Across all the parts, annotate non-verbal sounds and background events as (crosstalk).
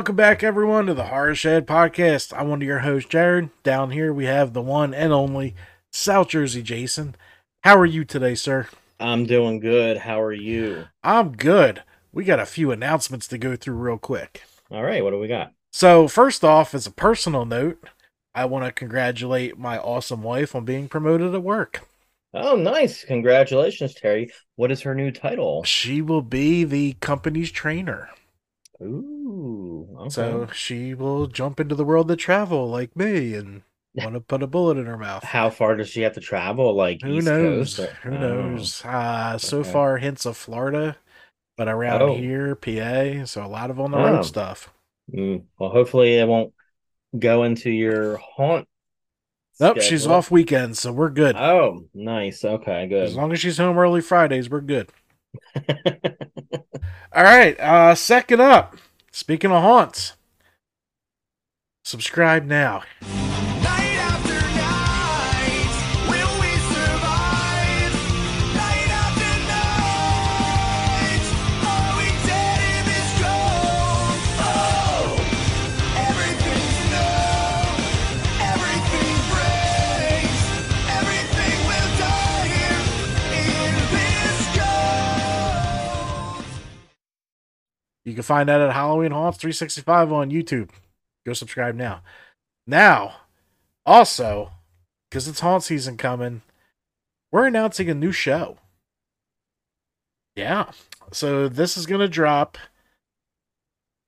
Welcome back, everyone, to the Horror Shed Podcast. I'm one of your hosts, Jared. Down here, we have the one and only South Jersey Jason. How are you today, sir? I'm doing good. How are you? I'm good. We got a few announcements to go through real quick. All right, what do we got? So, first off, as a personal note, I want to congratulate my awesome wife on being promoted at work. Oh, nice. Congratulations, Terry. What is her new title? She will be the company's trainer. Ooh. Okay. So, she will jump into the world of travel like me and want to put a bullet in her mouth. How far does she have to travel? Like Who East knows? Coast Who Oh, knows? Uh, so okay. far, hints of Florida, but around Oh. here, PA. So a lot of on the Oh. road stuff. mm, Well, hopefully it won't go into your haunt. Nope, she's off weekends, so we're good. Oh, nice. Okay, good. As long as she's home early Fridays, we're good. (laughs) All right. Uh, second up, speaking of haunts, subscribe now. You can find that at Halloween Haunts 365 on YouTube. Go subscribe now. Now, also, because it's haunt season coming, we're announcing a new show. Yeah. So this is going to drop.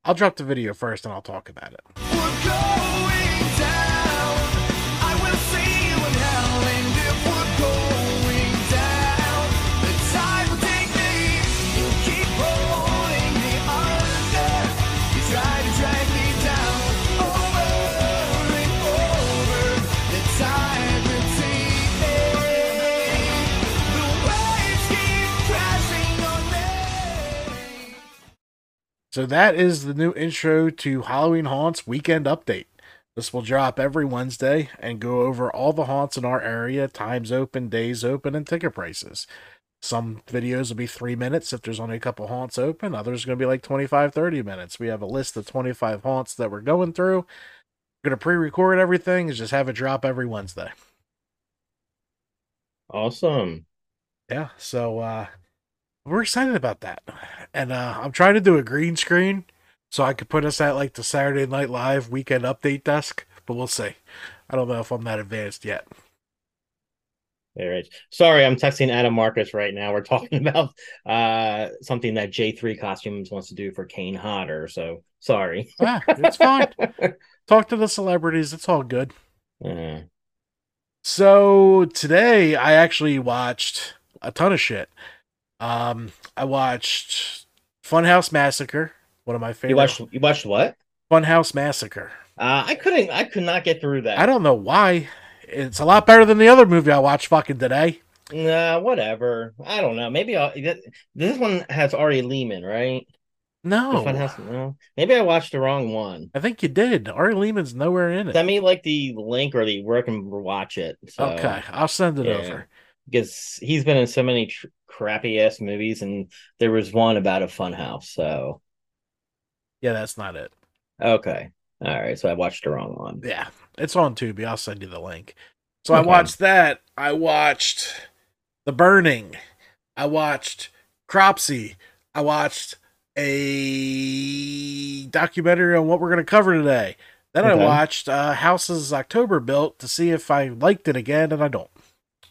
I'll drop the video first and I'll talk about it. So that is the new intro to Halloween Haunts Weekend Update. This will drop every Wednesday and go over all the haunts in our area, times open, days open, and ticket prices. Some videos will be three minutes if there's only a couple haunts open. Others are going to be like 25, 30 minutes. We have a list of 25 haunts that we're going through. We're going to pre record everything and just have it drop every Wednesday. awesome. Yeah, so uh we're excited about that. And uh I'm trying to do a green screen so I could put us at like the Saturday Night Live weekend update desk, but we'll see. I don't know if I'm that advanced yet. All right. Sorry, I'm texting Adam Marcus right now. We're talking (laughs) about uh something that J3 Costumes wants to do for Kane Hodder. So sorry. Ah, it's fine. (laughs) Talk to the celebrities, it's all good. Uh, So today I actually watched a ton of shit. Um I watched Funhouse Massacre, one of my favorite you watched you watched what? Funhouse Massacre. Uh I couldn't I could not get through that. I don't know why. It's a lot better than the other movie I watched fucking today. Nah, whatever. I don't know. Maybe I'll this one has Ari Lehman, right? No, Funhouse- no. Maybe I watched the wrong one. I think you did. Ari Lehman's nowhere in it. Send me like the link or the where I can watch it. So, okay, I'll send it yeah. over. because he's been in so many tr- crappy ass movies, and there was one about a funhouse. So Yeah, that's not it. okay, all right. So I watched the wrong one. Yeah, it's on Tubi. I'll send you the link. So I watched that. I watched The Burning. I watched Cropsey. I watched a documentary on what we're going to cover today. Then I watched uh, Houses October Built to see if I liked it again, and I don't.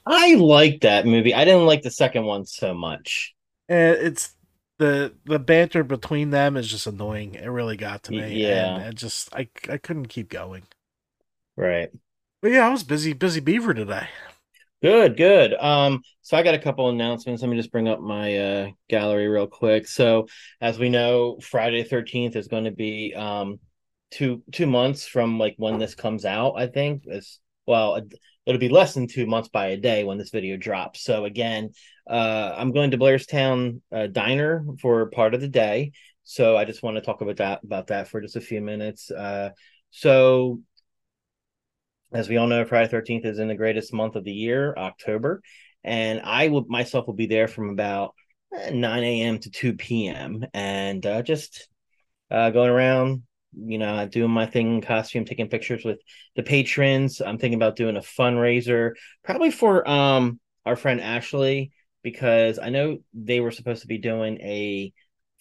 I like that movie. I didn't like the second one so much. And it's the the banter between them is just annoying. It really got to me. yeah. and just I I couldn't keep going. Right. But yeah, I was busy busy beaver today. Good, good. Um, so I got a couple announcements. Let me just bring up my uh gallery real quick. So as we know, Friday thirteenth is going to be um two two months from like when this comes out. I think it's well, it- it'll be less than two months by a day when this video drops. So again, uh, I'm going to Blairstown uh, Diner for part of the day. So I just want to talk about that about that for just a few minutes. Uh, so as we all know, Friday Thirteenth is in the greatest month of the year, October, and I will myself will be there from about eh, nine a.m. to two p.m. and uh, just uh, going around you know, doing my thing in costume, taking pictures with the patrons. I'm thinking about doing a fundraiser, probably for um our friend Ashley, because I know they were supposed to be doing a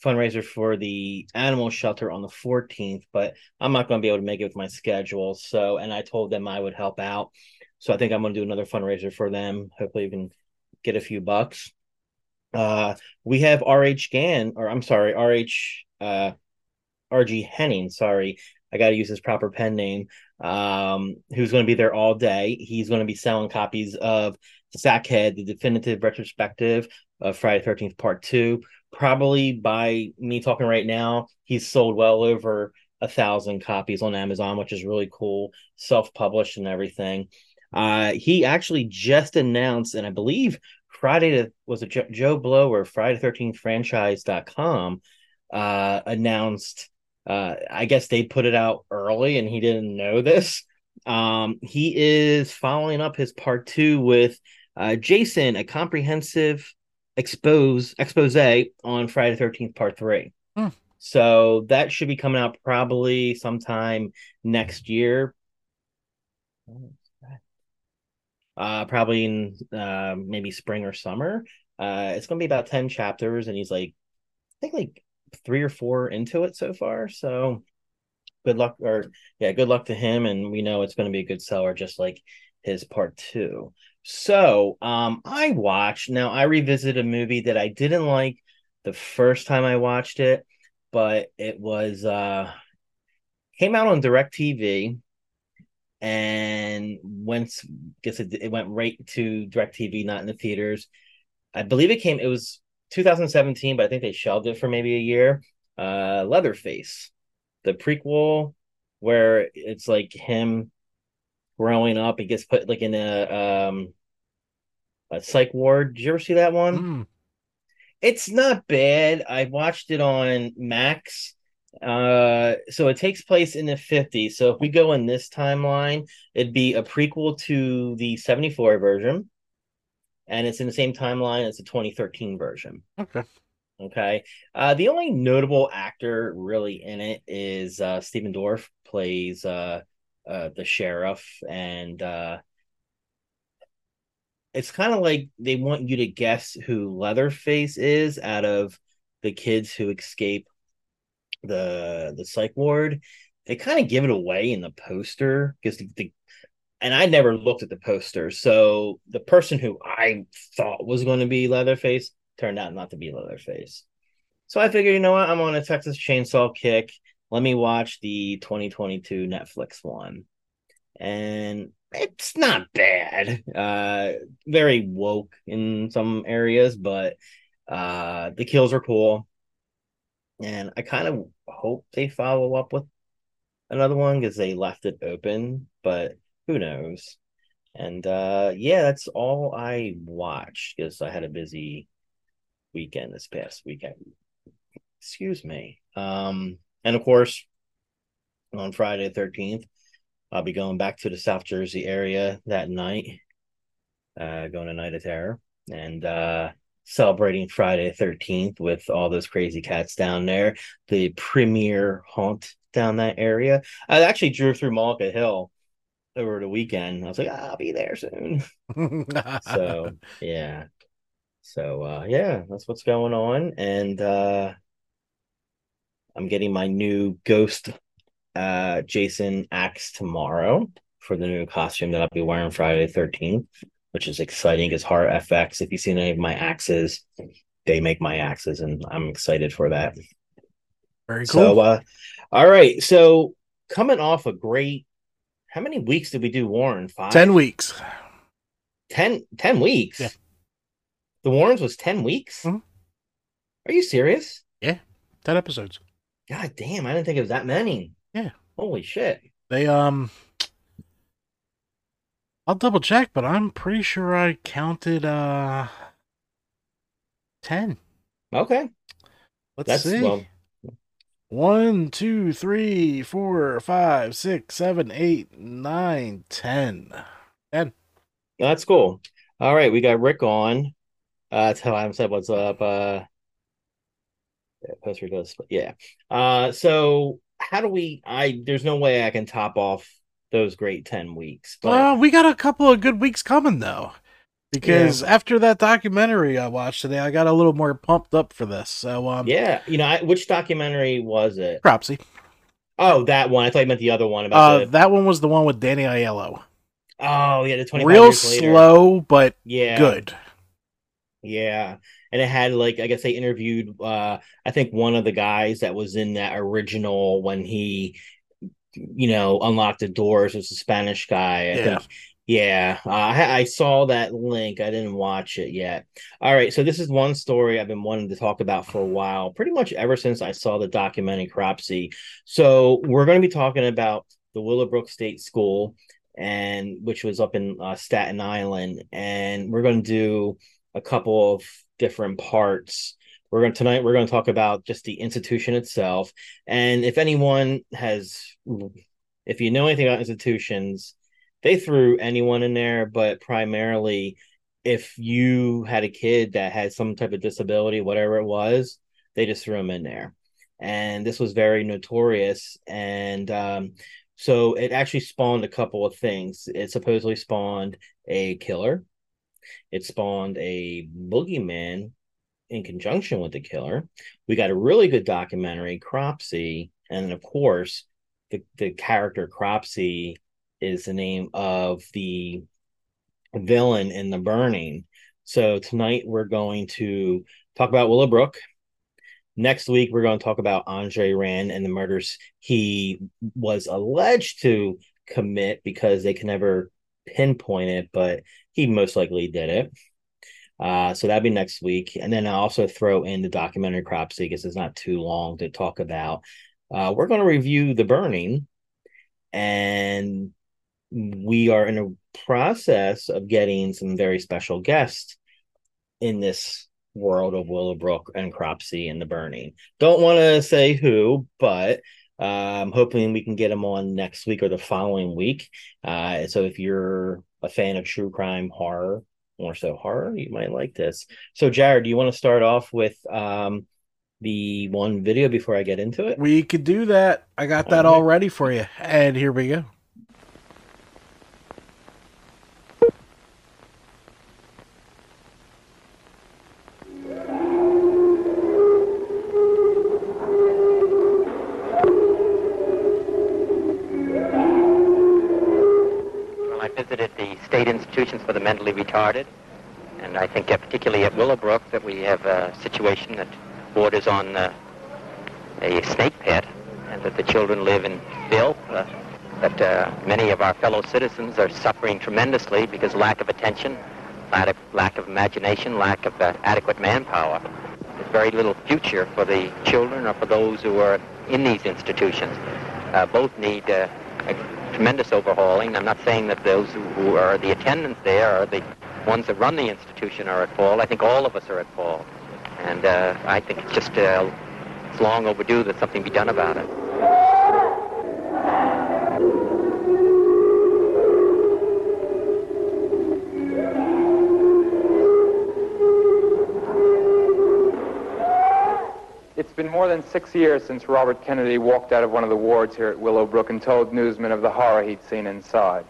fundraiser for the animal shelter on the 14th, but I'm not going to be able to make it with my schedule. So, and I told them I would help out. So I think I'm going to do another fundraiser for them. Hopefully, we can get a few bucks. Uh, we have RH Gan, or I'm sorry, RH uh, RG Henning. Sorry, I got to use his proper pen name. Um, who's going to be there all day? He's going to be selling copies of Sackhead, the definitive retrospective of Friday Thirteenth Part Two. Probably by me talking right now, he's sold well over a thousand copies on Amazon, which is really cool, self-published and everything. Uh, he actually just announced, and I believe Friday to, was Jo- Joe Blow or Friday Thirteenth Franchise.com uh, announced. Uh, I guess they put it out early, and he didn't know this. Um, he is following up his part two with uh, Jason, a comprehensive expose expose on Friday Thirteenth Part Three. Hmm. So that should be coming out probably sometime next year. Uh, probably in uh, maybe spring or summer. Uh, it's gonna be about ten chapters, and he's like, I think like three or four into it so far. So good luck, or yeah, good luck to him. And we know it's gonna be a good seller, just like his part two. So um, I watched. Now I revisited a movie that I didn't like the first time I watched it, but it was uh came out on Direct TV and went guess it, it went right to Direct TV, not in the theaters. I believe it came it was 2017, but I think they shelved it for maybe a year. Uh Leatherface, the prequel where it's like him growing up, he gets put like in a um a psych ward. Did you ever see that one? Mm. It's not bad. I watched it on Max. Uh, so it takes place in the 50s. So if we go in this timeline, it'd be a prequel to the 74 version, and it's in the same timeline as the 2013 version. Okay. Okay. Uh, the only notable actor really in it is uh, Stephen Dorff plays uh, uh, the sheriff, and uh, it's kind of like they want you to guess who Leatherface is out of the kids who escape the the psych ward. They kind of give it away in the poster because the, the and I never looked at the poster. So the person who I thought was going to be Leatherface turned out not to be Leatherface. So I figured, you know what? I'm on a Texas Chainsaw kick. Let me watch the 2022 Netflix one. And it's not bad. Uh very woke in some areas, but uh the kills are cool. And I kind of hope they follow up with another one because they left it open, but who knows? And uh yeah, that's all I watched because I had a busy weekend this past weekend. Excuse me. Um and of course on Friday the 13th, I'll be going back to the South Jersey area that night. Uh going to Night of Terror and uh celebrating Friday the 13th with all those crazy cats down there, the premier haunt down that area. I actually drove through Malka Hill over the weekend. I was like, "Ah, I'll be there soon. (laughs) So yeah. So uh yeah, that's what's going on. And uh I'm getting my new ghost uh Jason axe tomorrow for the new costume that I'll be wearing Friday the 13th, which is exciting because Horror FX, if you've seen any of my axes, they make my axes and I'm excited for that. Very cool. So uh all right. So coming off a great how many weeks did we do Warren? Five? 10 weeks. 10, 10 weeks. Yeah. The Warrens was 10 weeks? Mhm. Are you serious? Yeah. 10 episodes. God damn, I didn't think it was that many. Yeah. Holy shit. They, um, I'll double check, but I'm pretty sure I counted, uh, 10. Okay. Let's That's see. well One, two, three, four, five, six, seven, eight, nine, ten. that's cool. All right, we got Rick on. Uh (laughs) tell him said what's up. Uh yeah, poster does yeah. Uh so how do we? I there's no way I can top off those great ten weeks. But Well, we got a couple of good weeks coming though. Because after that documentary I watched today, I got a little more pumped up for this. So um yeah, you know, I, which documentary was it? Cropsey. Oh, that one. I thought you meant the other one Uh the. that one was the one with Danny Aiello. Oh, yeah, the twenty. Real years later. slow but Yeah, good. Yeah. And it had like I guess they interviewed uh I think one of the guys that was in that original when he you know unlocked the doors was a Spanish guy. I Yeah. think yeah, uh, I, I saw that link. I didn't watch it yet. All right, so this is one story I've been wanting to talk about for a while, pretty much ever since I saw the documentary Cropsey. So we're going to be talking about the Willowbrook State School, and which was up in uh, Staten Island, and we're going to do a couple of different parts. We're going tonight. We're going to talk about just the institution itself, and if anyone has, if you know anything about institutions, they threw anyone in there, but primarily, if you had a kid that had some type of disability, whatever it was, they just threw them in there, and this was very notorious, and um, so it actually spawned a couple of things. It supposedly spawned a killer it spawned a boogeyman in conjunction with the killer. We got a really good documentary, Cropsey, and of course, the the character Cropsey is the name of the villain in the burning. So tonight we're going to talk about Willowbrook. Next week we're going to talk about Andre Rand and the murders he was alleged to commit because they can never pinpoint it, but he most likely did it. Uh, so that'd be next week. And then I'll also throw in the documentary Cropsey because it's not too long to talk about. Uh, we're going to review The Burning, and we are in a process of getting some very special guests in this world of Willowbrook and Cropsey and The Burning. Don't want to say who, but I'm hoping we can get them on next week or the following week. Uh, so if you're a fan of true crime horror, more so horror, you might like this. So, Jared, do you want to start off with um, the one video before I get into it? We could do that. I got that all ready for you. And here we go. Mentally retarded, and I think uh, particularly at Willowbrook that we have a situation that borders on uh, a snake pit, and that the children live in filth. Uh, that uh, many of our fellow citizens are suffering tremendously because lack of attention, lack of, lack of imagination, lack of uh, adequate manpower. There's very little future for the children or for those who are in these institutions. Uh, both need uh, tremendous overhauling. I'm not saying that those who, who are the attendants there are the ones that run the institution are at fault. I think all of us are at fault. And uh, I think it's just uh, it's long overdue that something be done about it. Than six years since Robert Kennedy walked out of one of the wards here at Willowbrook and told newsmen of the horror he'd seen inside.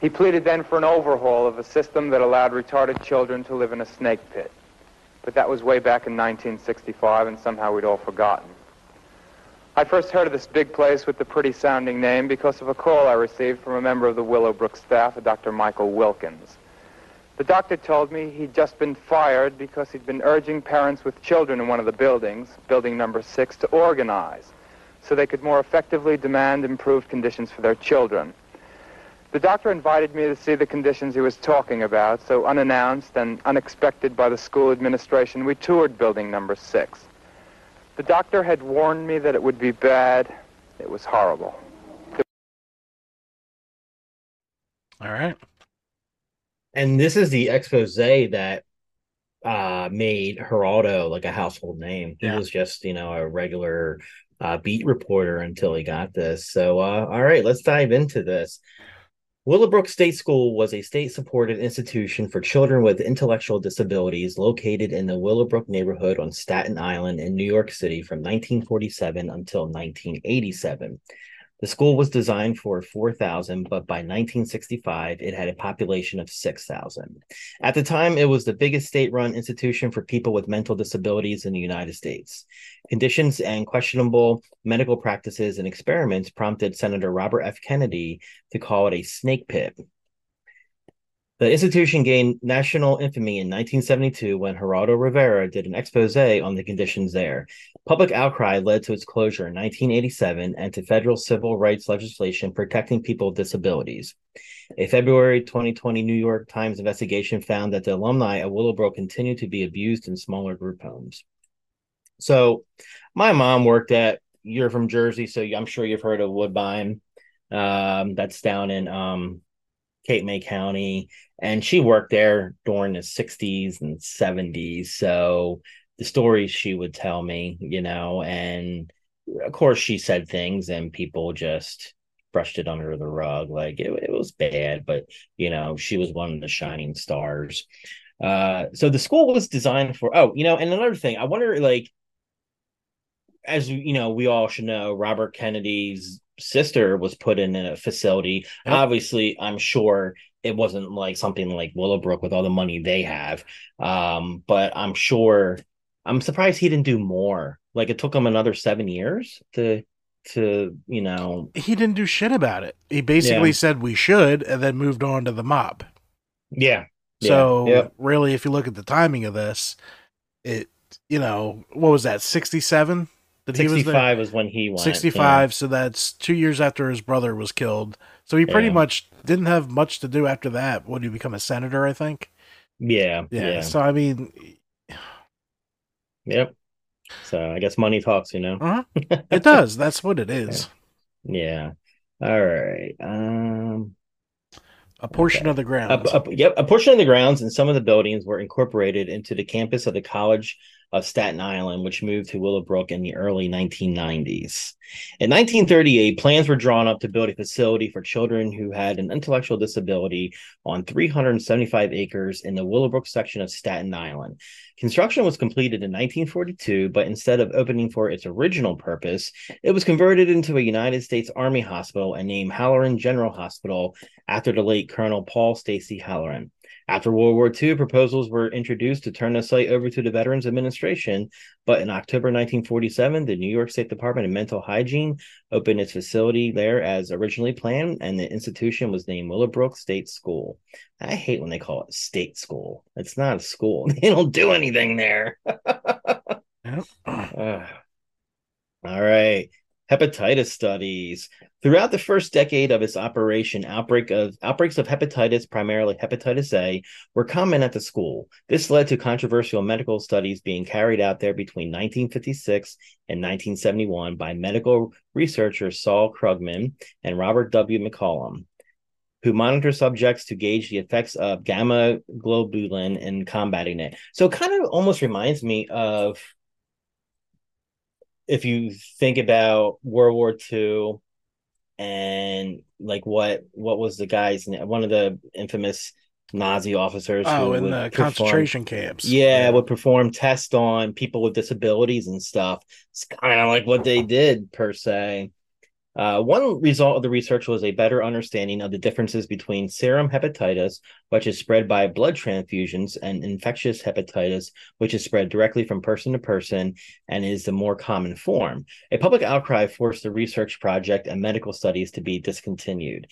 He pleaded then for an overhaul of a system that allowed retarded children to live in a snake pit. But that was way back in 1965, and somehow we'd all forgotten. I first heard of this big place with the pretty sounding name because of a call I received from a member of the Willowbrook staff, a Dr. Michael Wilkins. The doctor told me he'd just been fired because he'd been urging parents with children in one of the buildings, building number six, to organize so they could more effectively demand improved conditions for their children. The doctor invited me to see the conditions he was talking about, so unannounced and unexpected by the school administration, we toured building number six. The doctor had warned me that it would be bad. It was horrible. All right. And this is the expose that uh made Geraldo like a household name. He Yeah. was just, you know, a regular uh beat reporter until he got this. So uh all right, let's dive into this. Willowbrook State School was a state supported institution for children with intellectual disabilities located in the Willowbrook neighborhood on Staten Island in New York City from 1947 until 1987. The school was designed for 4,000, but by 1965, it had a population of 6,000. At the time, it was the biggest state run institution for people with mental disabilities in the United States. Conditions and questionable medical practices and experiments prompted Senator Robert F. Kennedy to call it a snake pit. The institution gained national infamy in 1972 when Geraldo Rivera did an expose on the conditions there. Public outcry led to its closure in 1987 and to federal civil rights legislation protecting people with disabilities. A February 2020 New York Times investigation found that the alumni of Willowbrook continued to be abused in smaller group homes. So, my mom worked at, you're from Jersey, so I'm sure you've heard of Woodbine. Um, that's down in um, Cape May County, and she worked there during the 60s and 70s. So the stories she would tell me, you know, and of course she said things and people just brushed it under the rug. Like it, it was bad, but you know, she was one of the shining stars. Uh, so the school was designed for, oh, you know, and another thing, I wonder, like, as you know, we all should know, Robert Kennedy's sister was put in a facility. Yep. Obviously, I'm sure it wasn't like something like Willowbrook with all the money they have. Um, but I'm sure I'm surprised he didn't do more. Like it took him another seven years to to, you know, He didn't do shit about it. He basically Yeah. said we should and then moved on to the mob. yeah. So yeah. really, if you look at the timing of this, it you know what was that sixty seven that he was there? 65 was when he went. Sixty five. So that's two years after his brother was killed. So he pretty Yeah. much didn't have much to do after that. When he become a senator, I think. Yeah. Yeah. Yeah. yeah. So I mean, Yep. So I guess money talks, you know. uh (laughs) it does. That's what it is. Yeah. All right. Um A portion Okay. of the a, grounds. a- yep, a portion of the grounds and some of the buildings were incorporated into the campus of the College of Staten Island, which moved to Willowbrook in the early 1990s. In 1938, plans were drawn up to build a facility for children who had an intellectual disability on 375 acres in the Willowbrook section of Staten Island. Construction was completed in 1942, but instead of opening for its original purpose, it was converted into a United States Army hospital and named Halloran General Hospital after the late Colonel Paul Stacy Halloran. After World War II, proposals were introduced to turn the site over to the Veterans Administration, but in October 1947, the New York State Department of Mental Hygiene opened its facility there as originally planned, and the institution was named Willowbrook State School. I hate when they call it state school. It's not a school. (laughs) They don't do anything there. (laughs) Yep. Ugh. all right. Hepatitis studies. Throughout the first decade of its operation, outbreak of outbreaks of hepatitis, primarily hepatitis A, were common at the school. This led to controversial medical studies being carried out there between 1956 and 1971 by medical researchers Saul Krugman and Robert W. McCollum, who monitor subjects to gauge the effects of gamma globulin in combating it. So it kind of almost reminds me of if you think about World War II and like what what was the guy's name? One of the infamous Nazi officers. oh, who in the perform- concentration camps. Yeah, would perform tests on people with disabilities and stuff. It's kind of like what they did per se. Uh, one result of the research was a better understanding of the differences between serum hepatitis, which is spread by blood transfusions, and infectious hepatitis, which is spread directly from person to person and is the more common form. A public outcry forced the research project and medical studies to be discontinued.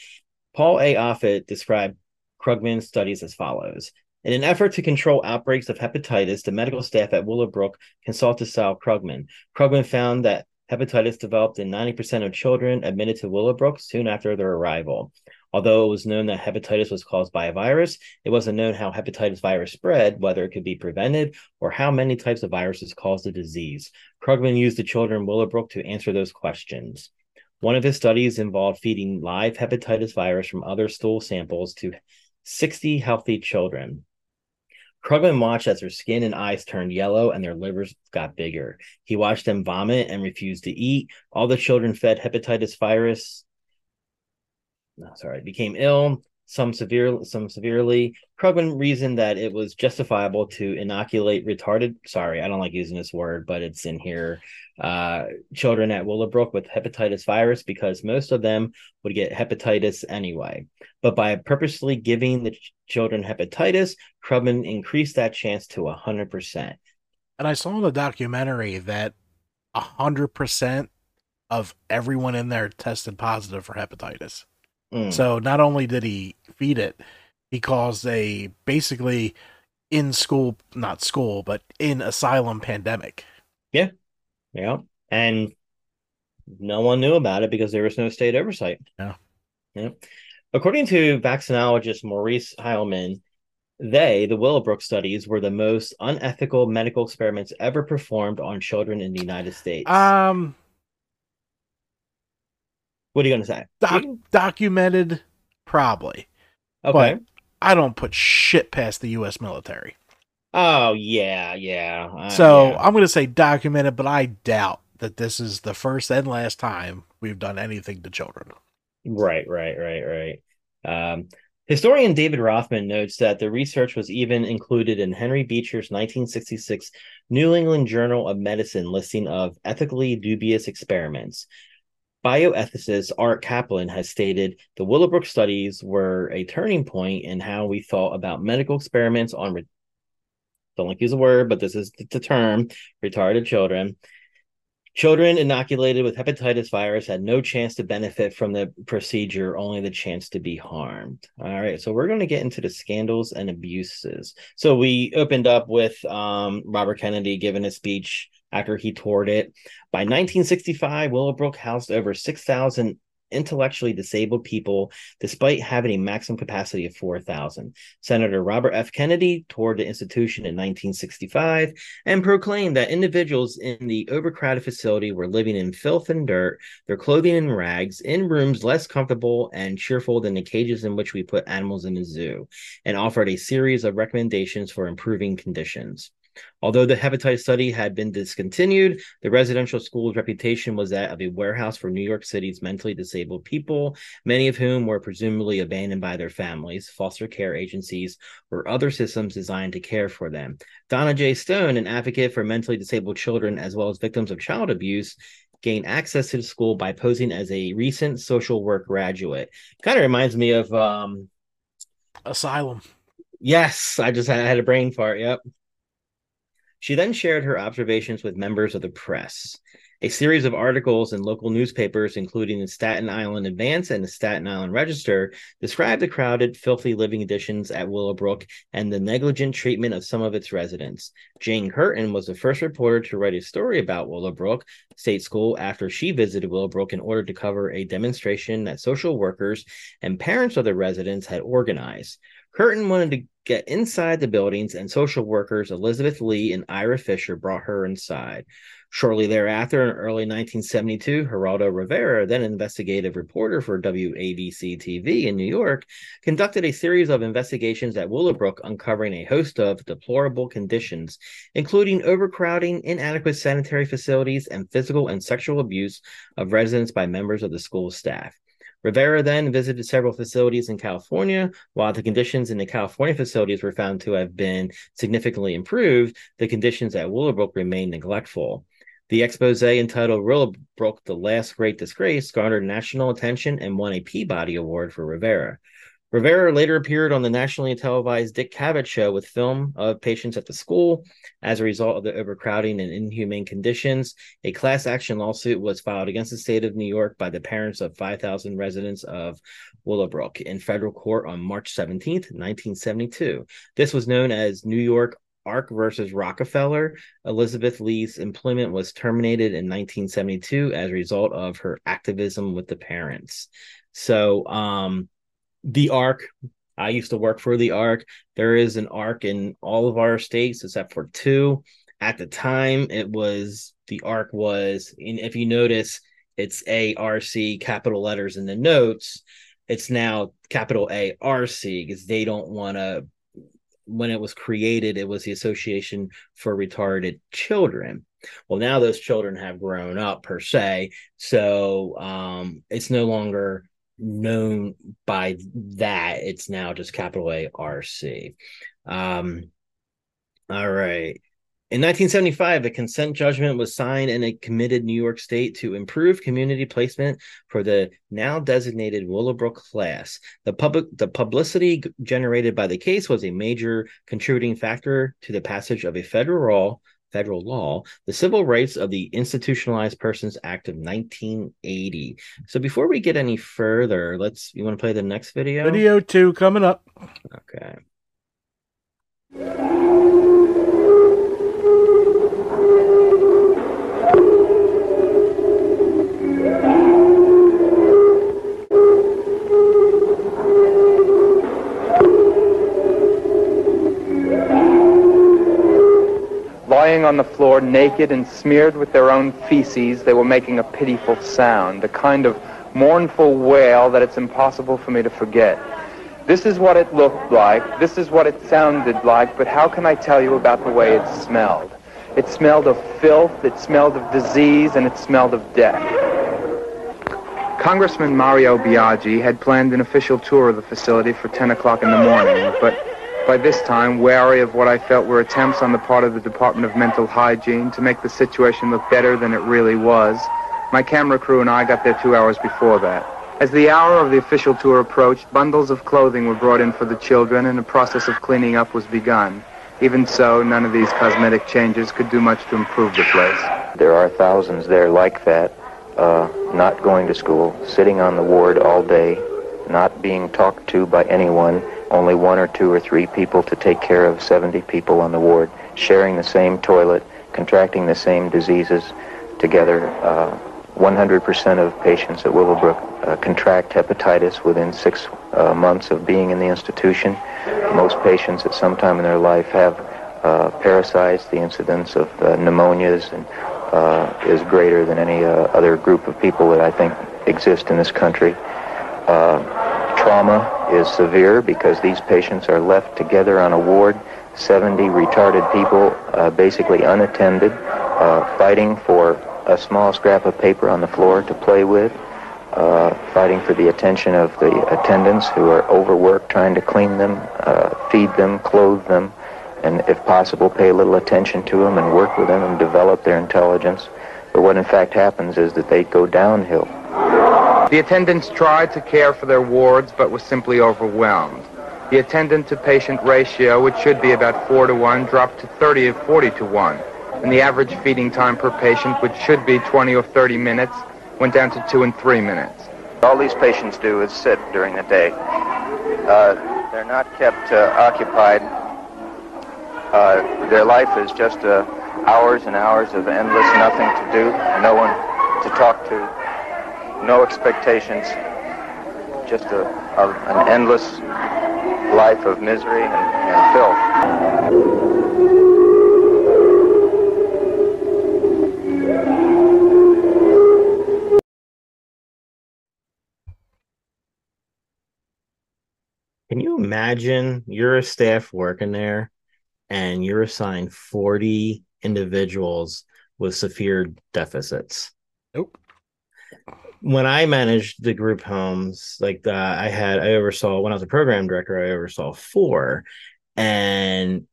Paul A. Offit described Krugman's studies as follows. In an effort to control outbreaks of hepatitis, the medical staff at Willowbrook consulted Sal Krugman. Krugman found that hepatitis developed in 90% of children admitted to Willowbrook soon after their arrival. Although it was known that hepatitis was caused by a virus, it wasn't known how hepatitis virus spread, whether it could be prevented, or how many types of viruses cause the disease. Krugman used the children in Willowbrook to answer those questions. One of his studies involved feeding live hepatitis virus from other stool samples to 60 healthy children. Krugman watched as their skin and eyes turned yellow and their livers got bigger. He watched them vomit and refused to eat. All the children fed hepatitis virus. No, sorry, became ill. Some severe, some severely. Krugman reasoned that it was justifiable to inoculate retarded. Sorry, I don't like using this word, but it's in here. Uh, children at Willowbrook with hepatitis virus because most of them would get hepatitis anyway. But by purposely giving the ch- children hepatitis, Krugman increased that chance to hundred percent. And I saw in the documentary that hundred percent of everyone in there tested positive for hepatitis. Mm. So not only did he feed it, he caused a basically in school, not school, but in asylum pandemic. Yeah. Yeah. And no one knew about it because there was no state oversight. Yeah. Yeah. According to vaccinologist Maurice Hilleman, they, the Willowbrook studies, were the most unethical medical experiments ever performed on children in the United States. Um, what are you going to say? doc- documented, probably. okay. but- I don't put shit past the U.S. military. oh, yeah. Yeah. uh, so yeah. I'm going to say documented, but I doubt that this is the first and last time we've done anything to children. Right, right, right, right. Um, historian David Rothman notes that the research was even included in Henry Beecher's 1966 New England Journal of Medicine listing of ethically dubious experiments. Bioethicist Art Caplan has stated the Willowbrook studies were a turning point in how we thought about medical experiments on, re- don't like use the word, but this is the, the term, retarded children. Children inoculated with hepatitis virus had no chance to benefit from the procedure, only the chance to be harmed. All right, so we're going to get into the scandals and abuses. So we opened up with um, Robert Kennedy giving a speech after he toured it. By 1965, Willowbrook housed over 6,000 intellectually disabled people, despite having a maximum capacity of 4,000. Senator Robert F. Kennedy toured the institution in 1965 and proclaimed that individuals in the overcrowded facility were living in filth and dirt, their clothing in rags, in rooms less comfortable and cheerful than the cages in which we put animals in a zoo, and offered a series of recommendations for improving conditions. Although the hepatitis study had been discontinued, the residential school's reputation was that of a warehouse for New York City's mentally disabled people, many of whom were presumably abandoned by their families, foster care agencies, or other systems designed to care for them. Donna J. Stone, an advocate for mentally disabled children as well as victims of child abuse, gained access to the school by posing as a recent social work graduate. Kind of reminds me of um Asylum. yes, I just had, I had a brain fart. Yep. She then shared her observations with members of the press. A series of articles in local newspapers, including the Staten Island Advance and the Staten Island Register, described the crowded, filthy living conditions at Willowbrook and the negligent treatment of some of its residents. Jane Kurtin was the first reporter to write a story about Willowbrook State School after she visited Willowbrook in order to cover a demonstration that social workers and parents of the residents had organized. Kurtin wanted to get inside the buildings, and social workers Elizabeth Lee and Ira Fisher brought her inside. Shortly thereafter, in early 1972, Geraldo Rivera, then investigative reporter for WABC TV in New York, conducted a series of investigations at Willowbrook, uncovering a host of deplorable conditions, including overcrowding, inadequate sanitary facilities, and physical and sexual abuse of residents by members of the school staff. Rivera then visited several facilities in California. While the conditions in the California facilities were found to have been significantly improved, the conditions at Willowbrook remained neglectful. The expose entitled Willowbrook, The Last Great Disgrace garnered national attention and won a Peabody Award for Rivera. Rivera later appeared on the nationally televised Dick Cavett show with film of patients at the school. As a result of the overcrowding and inhumane conditions, a class action lawsuit was filed against the state of New York by the parents of 5,000 residents of Willowbrook in federal court on March 17th, 1972. This was known as New York ARC versus Rockefeller. Elizabeth Lee's employment was terminated in 1972 as a result of her activism with the parents. So, um, the arc I used to work for the arc There is an arc in all of our states except for two. At the time, it was the arc was, and if you notice, it's A R C capital letters in the notes. It's now capital A R C because they don't want to. When it was created, it was the Association for Retarded Children. Well, now those children have grown up per se, so um, it's no longer known by that. It's now just capital A R C. Um, all right. In 1975, a consent judgment was signed and it committed New York State to improve community placement for the now designated Willowbrook class. The public the publicity generated by the case was a major contributing factor to the passage of a federal federal law, the Civil Rights of the Institutionalized Persons Act of 1980. So before we get any further, let's you want to play the next video? Video two coming up. Okay. Lying on the floor, naked and smeared with their own feces, they were making a pitiful sound, a kind of mournful wail that it's impossible for me to forget. This is what it looked like, this is what it sounded like, but how can I tell you about the way it smelled? It smelled of filth, it smelled of disease, and it smelled of death. Congressman Mario Biaggi had planned an official tour of the facility for 10 o'clock in the morning, but by this time, wary of what I felt were attempts on the part of the Department of Mental Hygiene to make the situation look better than it really was, my camera crew and I got there two hours before that. As the hour of the official tour approached, bundles of clothing were brought in for the children and a process of cleaning up was begun. Even so, none of these cosmetic changes could do much to improve the place. There are thousands there like that, uh, not going to school, sitting on the ward all day, not being talked to by anyone, only one or two or three people to take care of 70 people on the ward, sharing the same toilet, contracting the same diseases together. Uh, 100% of patients at Willowbrook uh, contract hepatitis within six uh, months of being in the institution. Most patients at some time in their life have uh, parasites. The incidence of uh, pneumonias and, uh, is greater than any other group of people that I think exist in this country. Trauma is severe because these patients are left together on a ward, 70 retarded people, uh, basically unattended, uh, fighting for a small scrap of paper on the floor to play with, uh, fighting for the attention of the attendants who are overworked trying to clean them, uh, feed them, clothe them, and if possible pay a little attention to them and work with them and develop their intelligence. But what in fact happens is that they go downhill. The attendants tried to care for their wards, but was simply overwhelmed. The attendant to patient ratio, which should be about 4 to 1, dropped to 30 or 40 to 1. And the average feeding time per patient, which should be 20 or 30 minutes, went down to 2 and 3 minutes. All these patients do is sit during the day. Uh, they're not kept uh, occupied. Uh, their life is just uh, hours and hours of endless nothing to do, no one to talk to, no expectations, just a, a, an endless life of misery and, and filth. Can you imagine you're a staff working there and you're assigned 40 individuals with severe deficits? Nope. When I managed the group homes, like the, I had, I oversaw when I was a program director, I oversaw four, and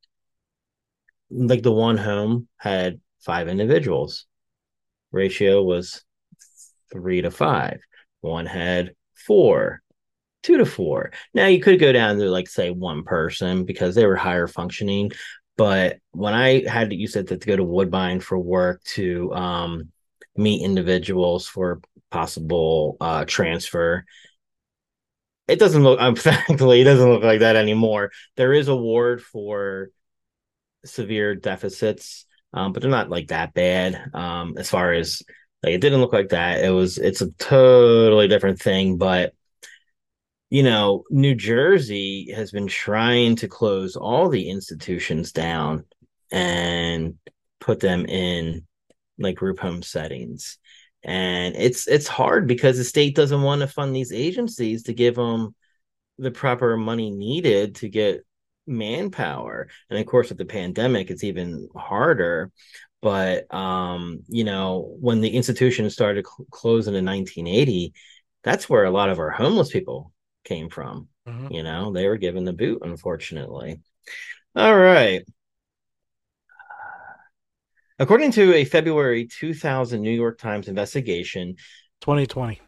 like the one home had five individuals. Ratio was three to five. One had four two to four. Now you could go down to like say one person because they were higher functioning. But when I had you said that to go to Woodbine for work to um, meet individuals for possible uh, transfer, it doesn't look. Um, (laughs) thankfully, it doesn't look like that anymore. There is a ward for severe deficits, um, but they're not like that bad. Um, as far as like, it didn't look like that. It was. It's a totally different thing, but you know, New Jersey has been trying to close all the institutions down and put them in like group home settings. And it's it's hard because the state doesn't want to fund these agencies to give them the proper money needed to get manpower. And of course with the pandemic it's even harder. But um, you know, when the institution started cl- closing in 1980, that's where a lot of our homeless people came from. Mhm. You know, they were given the boot, unfortunately. All right. According to a February 2000 New York Times investigation, 2020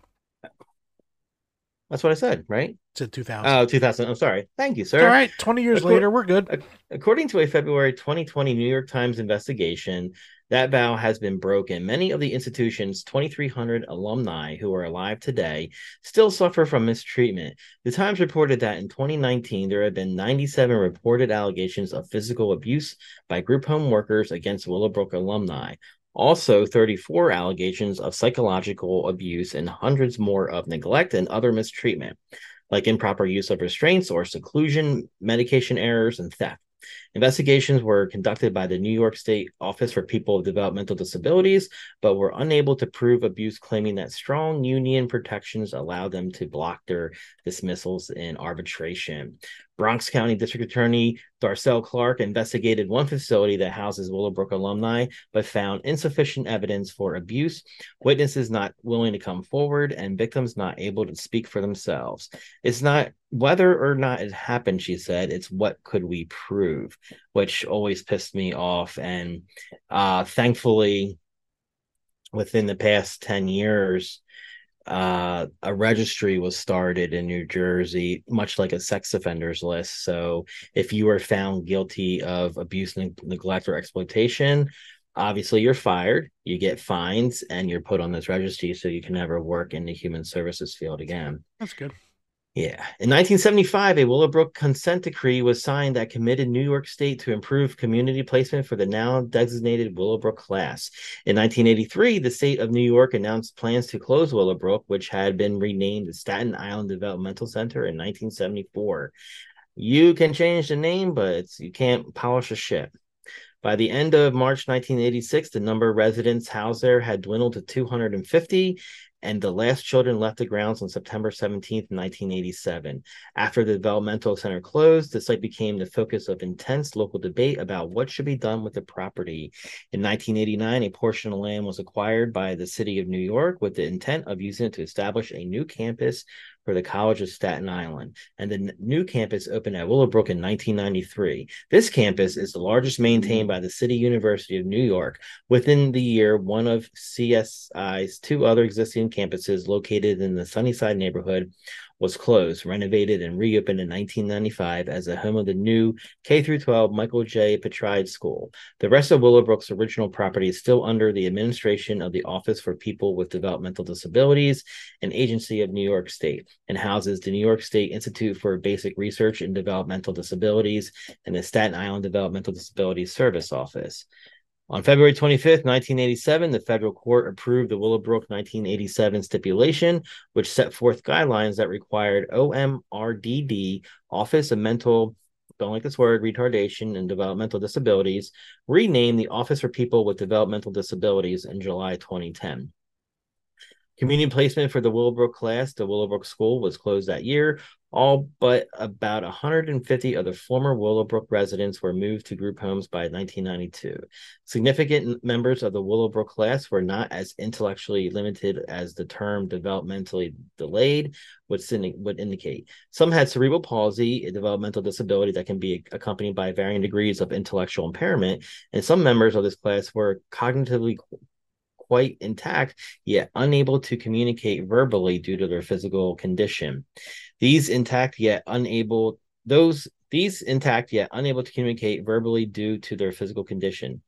that's what I said, right? to 2000. Oh, 2000. I'm sorry. Thank you, sir. All right, 20 years Acco- later, we're good. According to a February 2020 New York Times investigation, that vow has been broken. Many of the institution's 2,300 alumni who are alive today still suffer from mistreatment. The Times reported that in 2019, there had been 97 reported allegations of physical abuse by group home workers against Willowbrook alumni. Also, 34 allegations of psychological abuse and hundreds more of neglect and other mistreatment, like improper use of restraints or seclusion, medication errors, and theft. Investigations were conducted by the New York State Office for People with Developmental Disabilities, but were unable to prove abuse, claiming that strong union protections allowed them to block their dismissals in arbitration. Bronx County District Attorney Darcel Clark investigated one facility that houses Willowbrook alumni, but found insufficient evidence for abuse, witnesses not willing to come forward, and victims not able to speak for themselves. It's not whether or not it happened, she said, it's what could we prove, which always pissed me off. And uh, thankfully, within the past 10 years, uh, a registry was started in New Jersey, much like a sex offenders list. So if you are found guilty of abuse, neg- neglect, or exploitation, obviously you're fired, you get fines, and you're put on this registry so you can never work in the human services field again. That's good. Yeah. In 1975, a Willowbrook consent decree was signed that committed New York State to improve community placement for the now designated Willowbrook class. In 1983, the state of New York announced plans to close Willowbrook, which had been renamed the Staten Island Developmental Center in 1974. You can change the name, but you can't polish a ship. By the end of March 1986, the number of residents housed there had dwindled to 250, and the last children left the grounds on September 17th, 1987. After the developmental center closed, the site became the focus of intense local debate about what should be done with the property. In 1989, a portion of land was acquired by the city of New York with the intent of using it to establish a new campus for the College of Staten Island. And the new campus opened at Willowbrook in 1993. This campus is the largest maintained by the City University of New York. Within the year, one of CSI's two other existing campuses located in the Sunnyside neighborhood was closed, renovated, and reopened in 1995 as the home of the new K through 12 Michael J. Petrides School. The rest of Willowbrook's original property is still under the administration of the Office for People with Developmental Disabilities, an agency of New York State, and houses the New York State Institute for Basic Research in Developmental Disabilities and the Staten Island Developmental Disabilities Service Office. On February 25th, 1987, the federal court approved the Willowbrook 1987 stipulation, which set forth guidelines that required OMRDD, Office of Mental, don't like this word, retardation and developmental disabilities, rename the Office for People with Developmental Disabilities in July 2010. Community placement for the Willowbrook class, the Willowbrook School, was closed that year. All but about 150 of the former Willowbrook residents were moved to group homes by 1992. Significant members of the Willowbrook class were not as intellectually limited as the term developmentally delayed would, would indicate. Some had cerebral palsy, a developmental disability that can be accompanied by varying degrees of intellectual impairment, and some members of this class were cognitively quite intact, yet unable to communicate verbally due to their physical condition. These intact yet unable those these intact yet unable to communicate verbally due to their physical condition.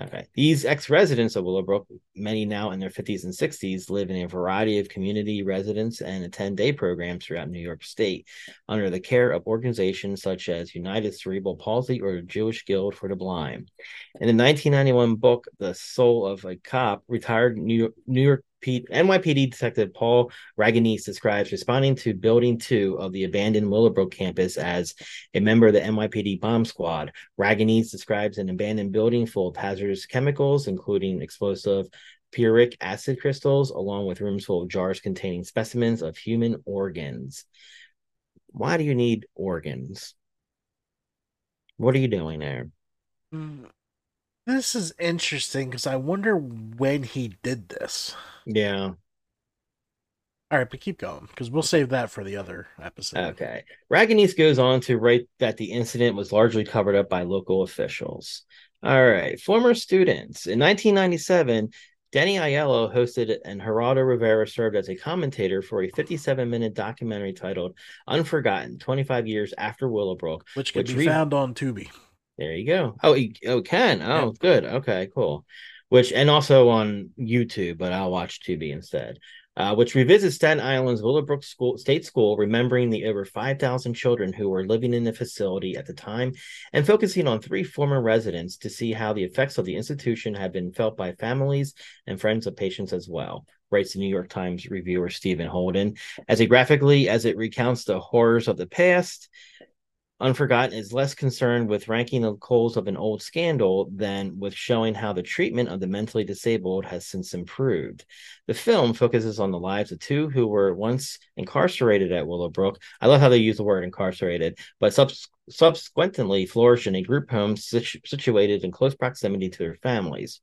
Okay. These ex-residents of Willowbrook, many now in their 50s and 60s, live in a variety of community residence and attend day programs throughout New York State under the care of organizations such as United Cerebral Palsy or Jewish Guild for the Blind. In the 1991 book, The Soul of a Cop, retired New York, New York P- NYPD Detective Paul Ragonese describes responding to Building 2 of the abandoned Willowbrook campus as a member of the NYPD bomb squad. Ragonese describes an abandoned building full of hazardous chemicals, including explosive picric acid crystals, along with rooms full of jars containing specimens of human organs. Why do you need organs? What are you doing there? Mm, This is interesting because I wonder when he did this. Yeah. All right, but keep going because we'll save that for the other episode. Okay. Ragonese goes on to write that the incident was largely covered up by local officials. All right. Former students. In 1997, Danny Aiello hosted and Geraldo Rivera served as a commentator for a 57 minute documentary titled Unforgotten 25 Years After Willowbrook. Which can which be re- found on Tubi. There you go. Oh, you, oh, can. Oh, Yeah. good. Okay, cool. Which and also on YouTube, but I'll watch Tubi instead. Uh, which revisits Staten Island's Willowbrook School State School, remembering the over 5,000 children who were living in the facility at the time, and focusing on three former residents to see how the effects of the institution have been felt by families and friends of patients as well. Writes the New York Times reviewer Stephen Holden. As graphically as it recounts the horrors of the past, Unforgotten is less concerned with ranking the coals of an old scandal than with showing how the treatment of the mentally disabled has since improved. The film focuses on the lives of two who were once incarcerated at Willowbrook. I love how they use the word incarcerated, but subs- subsequently flourished in a group home situ- situated in close proximity to their families.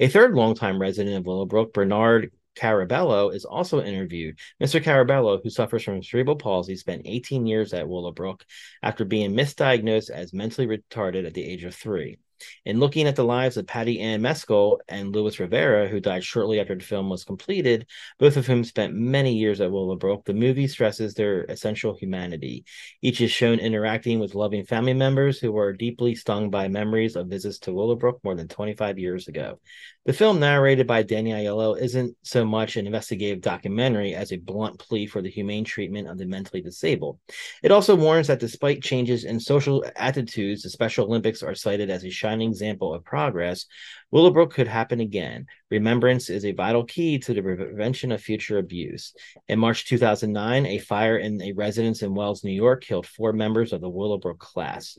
A third longtime resident of Willowbrook, Bernard Carabello, is also interviewed. Mr. Carabello, who suffers from cerebral palsy, spent 18 years at Willowbrook after being misdiagnosed as mentally retarded at the age of three. In looking at the lives of Patty Ann Mescal and Louis Rivera, who died shortly after the film was completed, both of whom spent many years at Willowbrook, the movie stresses their essential humanity. Each is shown interacting with loving family members who were deeply stung by memories of visits to Willowbrook more than 25 years ago. The film, narrated by Danny Aiello, isn't so much an investigative documentary as a blunt plea for the humane treatment of the mentally disabled. It also warns that despite changes in social attitudes, the Special Olympics are cited as a shining example of progress. Willowbrook could happen again. Remembrance is a vital key to the prevention of future abuse. In March 2009, a fire in a residence in Wells, New York, killed four members of the Willowbrook class.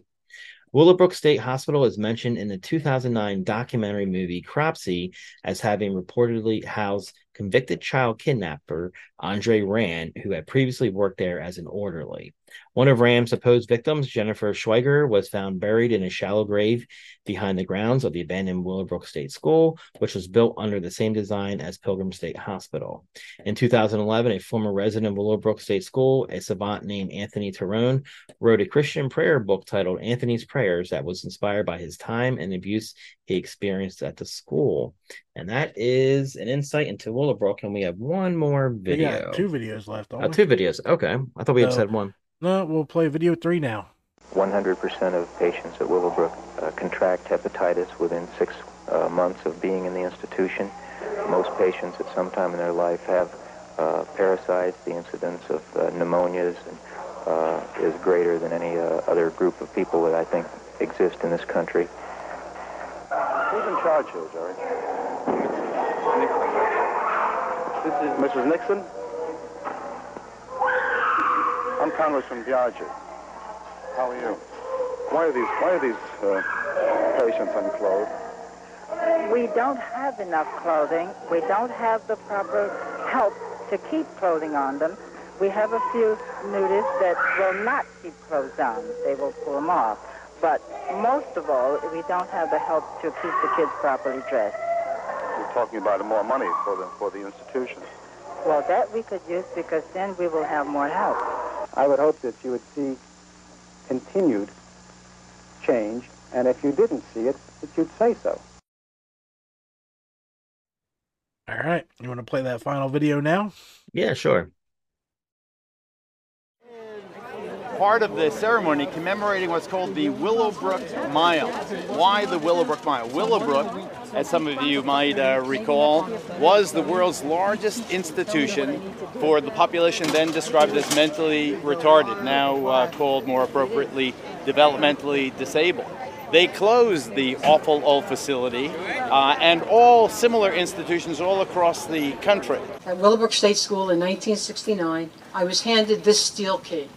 Willowbrook State Hospital is mentioned in the 2009 documentary movie Cropsey as having reportedly housed convicted child kidnapper Andre Rand, who had previously worked there as an orderly. One of Rand's supposed victims, Jennifer Schweiger, was found buried in a shallow grave behind the grounds of the abandoned Willowbrook State School, which was built under the same design as Pilgrim State Hospital. In 2011, a former resident of Willowbrook State School, a savant named Anthony Tyrone, wrote a Christian prayer book titled Anthony's Prayers that was inspired by his time and abuse he experienced at the school. And that is an insight into Willowbrook. And we have one more We video. got two videos left. don't Oh, we? two videos. Okay. I thought we had So- said one. No, we'll play video three now. 100% of patients at Willowbrook uh, contract hepatitis within six uh, months of being in the institution. Most patients at some time in their life have uh, parasites. The incidence of uh, pneumonias and, uh, is greater than any uh, other group of people that I think exist in this country. Who's in charge here, Jerry? This is Mrs. Nixon. I'm Congressman Biaggi. How are you? Why are these Why are these uh, patients unclothed? We don't have enough clothing. We don't have the proper help to keep clothing on them. We have a few nudists that will not keep clothes on. They will pull them off. But most of all, we don't have the help to keep the kids properly dressed. You're talking about more money for the for the institution. Well, that we could use because then we will have more help. I would hope that you would see continued change, and if you didn't see it, that you'd say so. All right. You want to play that final video now? Yeah, sure. Part of the ceremony commemorating what's called the Willowbrook Mile. Why the Willowbrook Mile? Willowbrook, as some of you might uh, recall, was the world's largest institution for the population then described as mentally retarded, now uh, called more appropriately developmentally disabled. They closed the awful old facility uh, and all similar institutions all across the country. At Willowbrook State School in 1969, I was handed this steel key.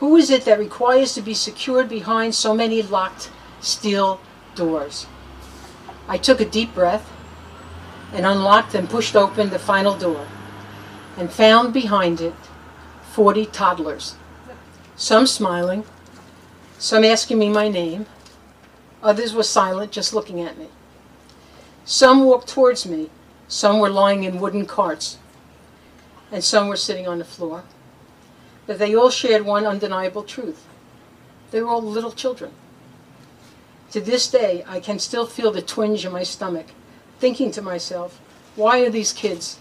Who is it that requires to be secured behind so many locked steel doors? I took a deep breath and unlocked and pushed open the final door and found behind it 40 toddlers. Some smiling, some asking me my name, others were silent, just looking at me. Some walked towards me, some were lying in wooden carts. and some were sitting on the floor. But they all shared one undeniable truth. They were all little children. To this day, I can still feel the twinge in my stomach, thinking to myself, why are these kids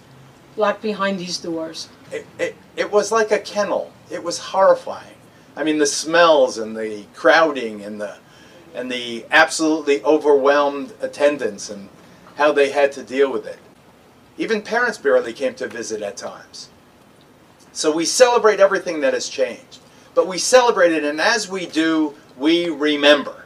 locked behind these doors? It, it, it was like a kennel. It was horrifying. I mean, the smells and the crowding and the and the absolutely overwhelmed attendance and how they had to deal with it. Even parents barely came to visit at times. So we celebrate everything that has changed, but we celebrate it, and as we do, we remember.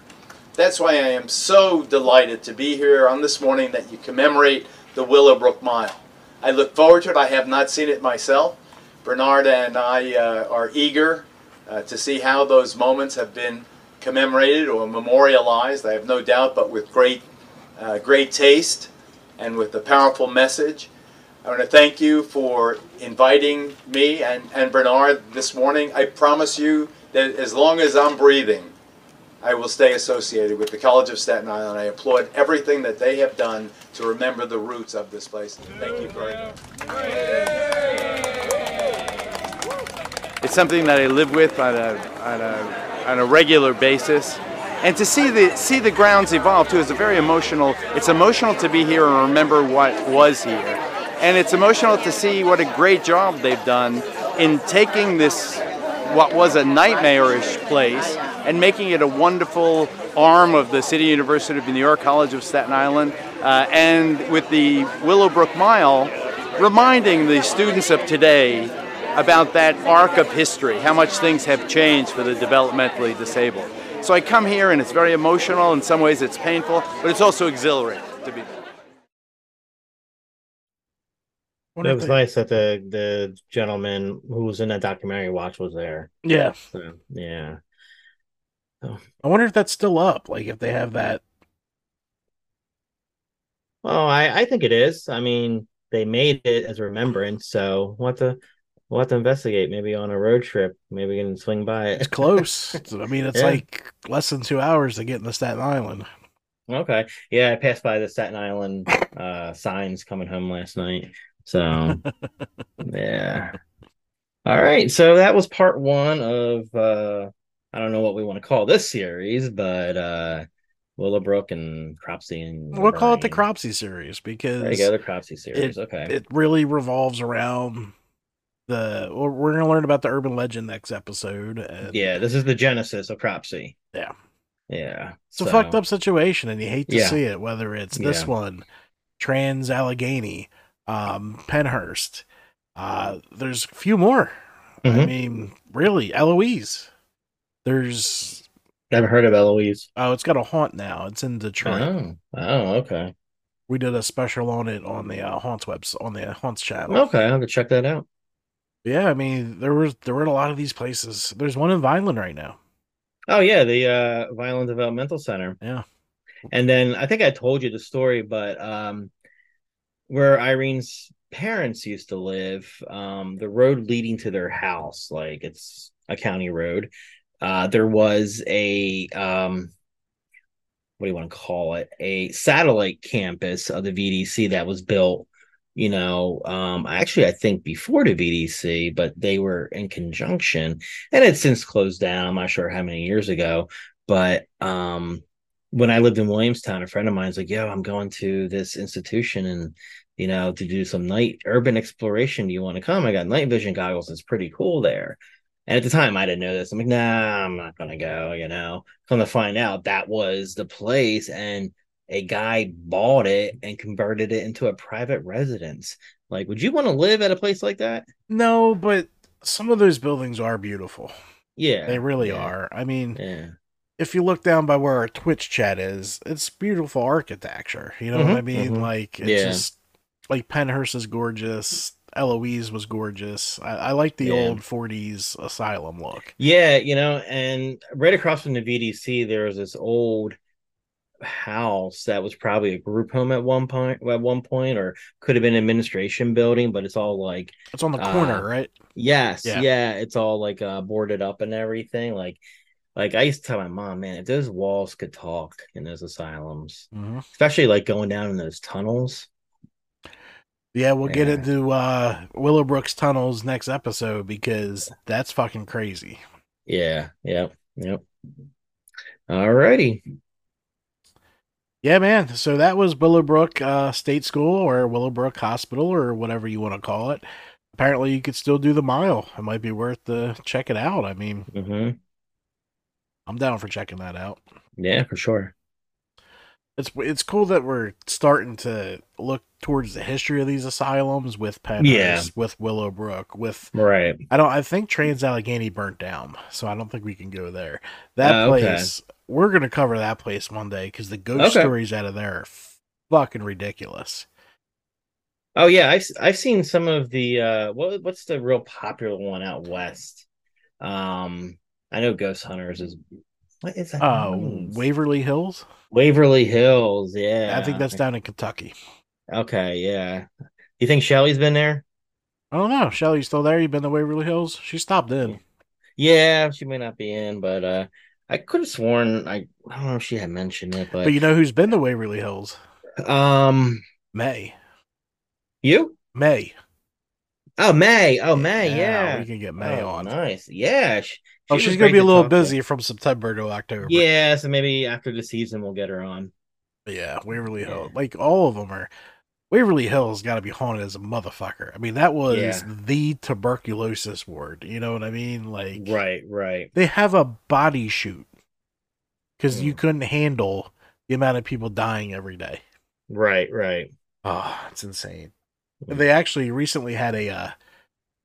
That's why I am so delighted to be here on this morning that you commemorate the Willowbrook Mile. I look forward to it. I have not seen it myself. Bernard and I uh, are eager uh, to see how those moments have been commemorated or memorialized. I have no doubt, but with great, uh, great taste and with a powerful message. I want to thank you for inviting me and, and Bernard this morning. I promise you that as long as I'm breathing, I will stay associated with the College of Staten Island. I applaud everything that they have done to remember the roots of this place. Thank you very much. It's something that I live with on a, on a, on a regular basis. And to see the see the grounds evolve too is a very emotional. It's emotional to be here and remember what was here, and it's emotional to see what a great job they've done in taking this what was a nightmarish place and making it a wonderful arm of the City University of New York College of Staten Island, uh, and with the Willowbrook Mile, reminding the students of today about that arc of history, how much things have changed for the developmentally disabled. So I come here and it's very emotional. In some ways, it's painful, but it's also exhilarating to be. It was nice that the the gentleman who was in that documentary watch was there. Yeah. So, yeah. I wonder if that's still up. Like if they have that. Well, I I think it is. I mean, they made it as a remembrance, so we'll have to we'll have to investigate. Maybe on a road trip, maybe we can swing by it. It's close. (laughs) I mean, it's Yeah. like less than two hours to get into Staten Island. Okay. Yeah, I passed by the Staten Island uh signs coming home last night. So yeah. All right. So that was part one of uh I don't know what we want to call this series, but uh Willowbrook and Cropsey and We'll call it the. Cropsey series because There you go, the Cropsey series. it, okay. it really revolves around the. Well, we're gonna learn about the urban legend next episode. And yeah, this is the genesis of Cropsey. Yeah. Yeah. It's a fucked up situation, and you hate to Yeah. see it. Whether it's this Yeah. one, Trans Allegheny, um, Pennhurst. Uh, there's a few more. I Mhm. mean, really, Eloise. There's Never heard of Eloise. oh, it's got a haunt now. It's in Detroit. Oh. Oh, okay. We did a special on it on the uh, haunts webs on the haunts channel. Okay, I'll have to check that out. Yeah, I mean, there was there were a lot of these places. There's one in Vineland right now. Oh yeah, the uh Vineland Developmental Center. Yeah. And then I think I told you the story, but um where Irene's parents used to live, um, the road leading to their house, like it's a county road, uh, there was a um what do you want to call it? A satellite campus of the VDC that was built, you know, um actually I think before the VDC, but they were in conjunction and it's since closed down. I'm not sure how many years ago, but um when I lived in Williamstown, a friend of mine mine's like, "Yo, I'm going to this institution and you know to do some night urban exploration. Do you want to come? I got night vision goggles. It's pretty cool there." And at the time, I didn't know this. I'm like, "Nah, I'm not gonna go." You know, come to find out, that was the place, and a guy bought it and converted it into a private residence. Like, would you want to live at a place like that? No, but some of those buildings are beautiful. Yeah, They really yeah. are. I mean, Yeah. if you look down by where our Twitch chat is, it's beautiful architecture. You know what I mean? mhm. Like it's Yeah. just like Pennhurst is gorgeous. Eloise was gorgeous. I, I like the Yeah. old '40s asylum look. Yeah, you know, and right across from the VDC, there was this old house that was probably a group home at one point, at one point, or could have been an administration building, but it's all like It's on the uh, corner, right? Yes, Yeah. yeah. it's all like uh boarded up and everything. Like, like I used to tell my mom, man, if those walls could talk in those asylums, Mhm. especially like going down in those tunnels. Yeah, we'll get into uh Willowbrook's tunnels next episode because that's fucking crazy. Yeah. Yep. Yep. Alrighty. Yeah, man. So that was Willowbrook uh, State School or Willowbrook Hospital or whatever you want to call it. Apparently, you could still do the mile. It might be worth to check it out. I mean, hmm I'm down for checking that out. Yeah, for sure. It's it's cool that we're starting to look towards the history of these asylums with Penn, Yeah. with Willowbrook, with Right. I don't. I think Trans Allegheny burnt down, so I don't think we can go there. That okay. place, we're gonna cover that place one day because the ghost Okay. stories out of there are fucking ridiculous. Oh yeah, I've I've seen some of the uh what what's the real popular one out west? Um I know Ghost Hunters is what is that? Uh. Waverly Hills. Waverly Hills, yeah. I think that's down in Kentucky. Okay, yeah. You think Shelly's been there? I don't know. Shelly, you still there? You been to Waverly Hills? She stopped in. Yeah, she may not be in, but uh I could have sworn I I don't know if she had mentioned it, but, But you know who's been to Waverly Hills? um May. you? May. Oh May. Oh May, yeah. We can get May Oh, on. Nice. Yeah. She, Oh, she she's gonna be a little talk to. busy from September to October. Yeah, so maybe after the season we'll get her on. Yeah, Waverly Hills. Like all of them are. Waverly Hills got to be haunted as a motherfucker. I mean, that was Yeah. the tuberculosis ward. You know what I mean? Like, Right, right. they have a body chute because Hmm. you couldn't handle the amount of people dying every day. Right, right. Oh, it's insane. Hmm. They actually recently had a uh,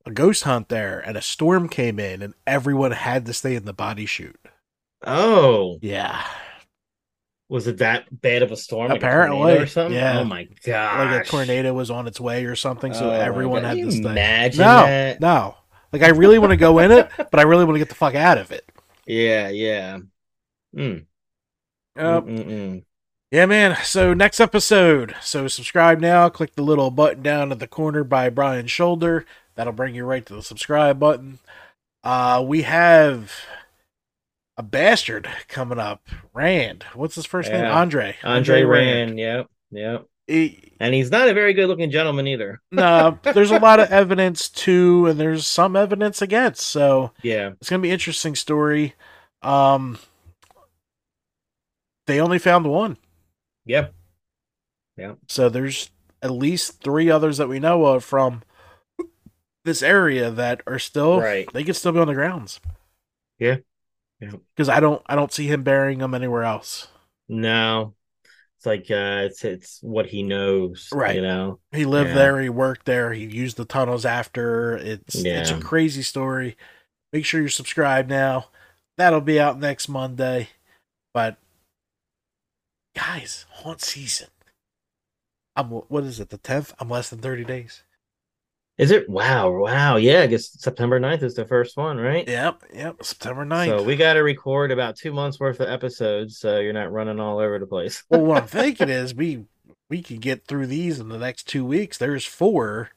a ghost hunt there, and a storm came in, and everyone had to stay in the body chute. Oh, Yeah, was it that bad of a storm? like a Apparently, or something? yeah. Oh my god! like a tornado was on its way or something, so Oh everyone had to stay. imagine no, that? no. Like I really want to go in it, (laughs) but I really want to get the fuck out of it. Yeah, yeah. Mm. Yep. Mm-mm-mm. Yeah, man. So next episode. So subscribe now. Click the little button down at the corner by Brian's shoulder. That'll bring you right to the subscribe button. Uh, we have a bastard coming up. Rand. What's his first name? Yeah. Andre. Andre Rand. Yep, yep. He- And he's not a very good-looking gentleman either. no, (laughs) there's a lot of evidence to, and there's some evidence against. So Yeah. it's gonna be an interesting story. Um, they only found one. Yep. Yep. So there's at least three others that we know of from this area that are still Right. They could still be on the grounds Yeah. Yeah. because I don't I don't see him burying them anywhere else. No. It's like uh it's it's what he knows. Right. You know. He lived Yeah. there. He worked there. He used the tunnels after. It's it's a crazy story. Make sure you're subscribed now. That'll be out next Monday. But guys, haunt season. I'm what is it? The tenth. I'm less than thirty days. Is it wow, wow. Yeah, I guess September 9th is the first one, right? Yep, yep. September 9th. So we got to record about two months worth of episodes, so you're not running all over the place. (laughs) well, what I'm (laughs) thinking is we we could get through these in the next two weeks. There's four,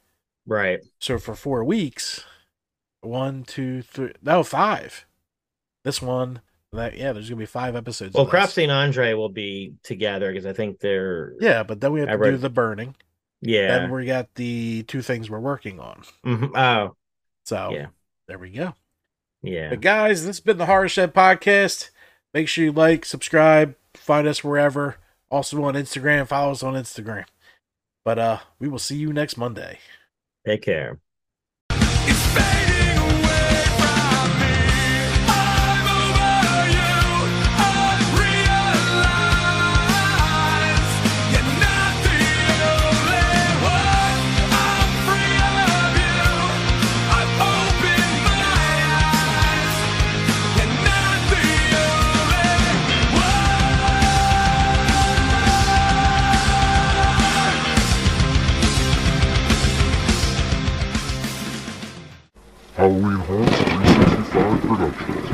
right? so for four weeks, one, two, three, no, five. This one, that yeah, there's gonna be five episodes. Well, this. And Andre will be together because I think they're Yeah, but then we have I to read- do the burning. Yeah. Then we got the two things we're working on. Mhm. Oh, So Yeah. there we go. yeah. But guys, this has been the Horror Shed Podcast. Make sure you like, subscribe, find us wherever. Also on Instagram, follow us on Instagram. But uh we will see you next Monday. Take care. It's fading Halloween Haunts 365 Productions.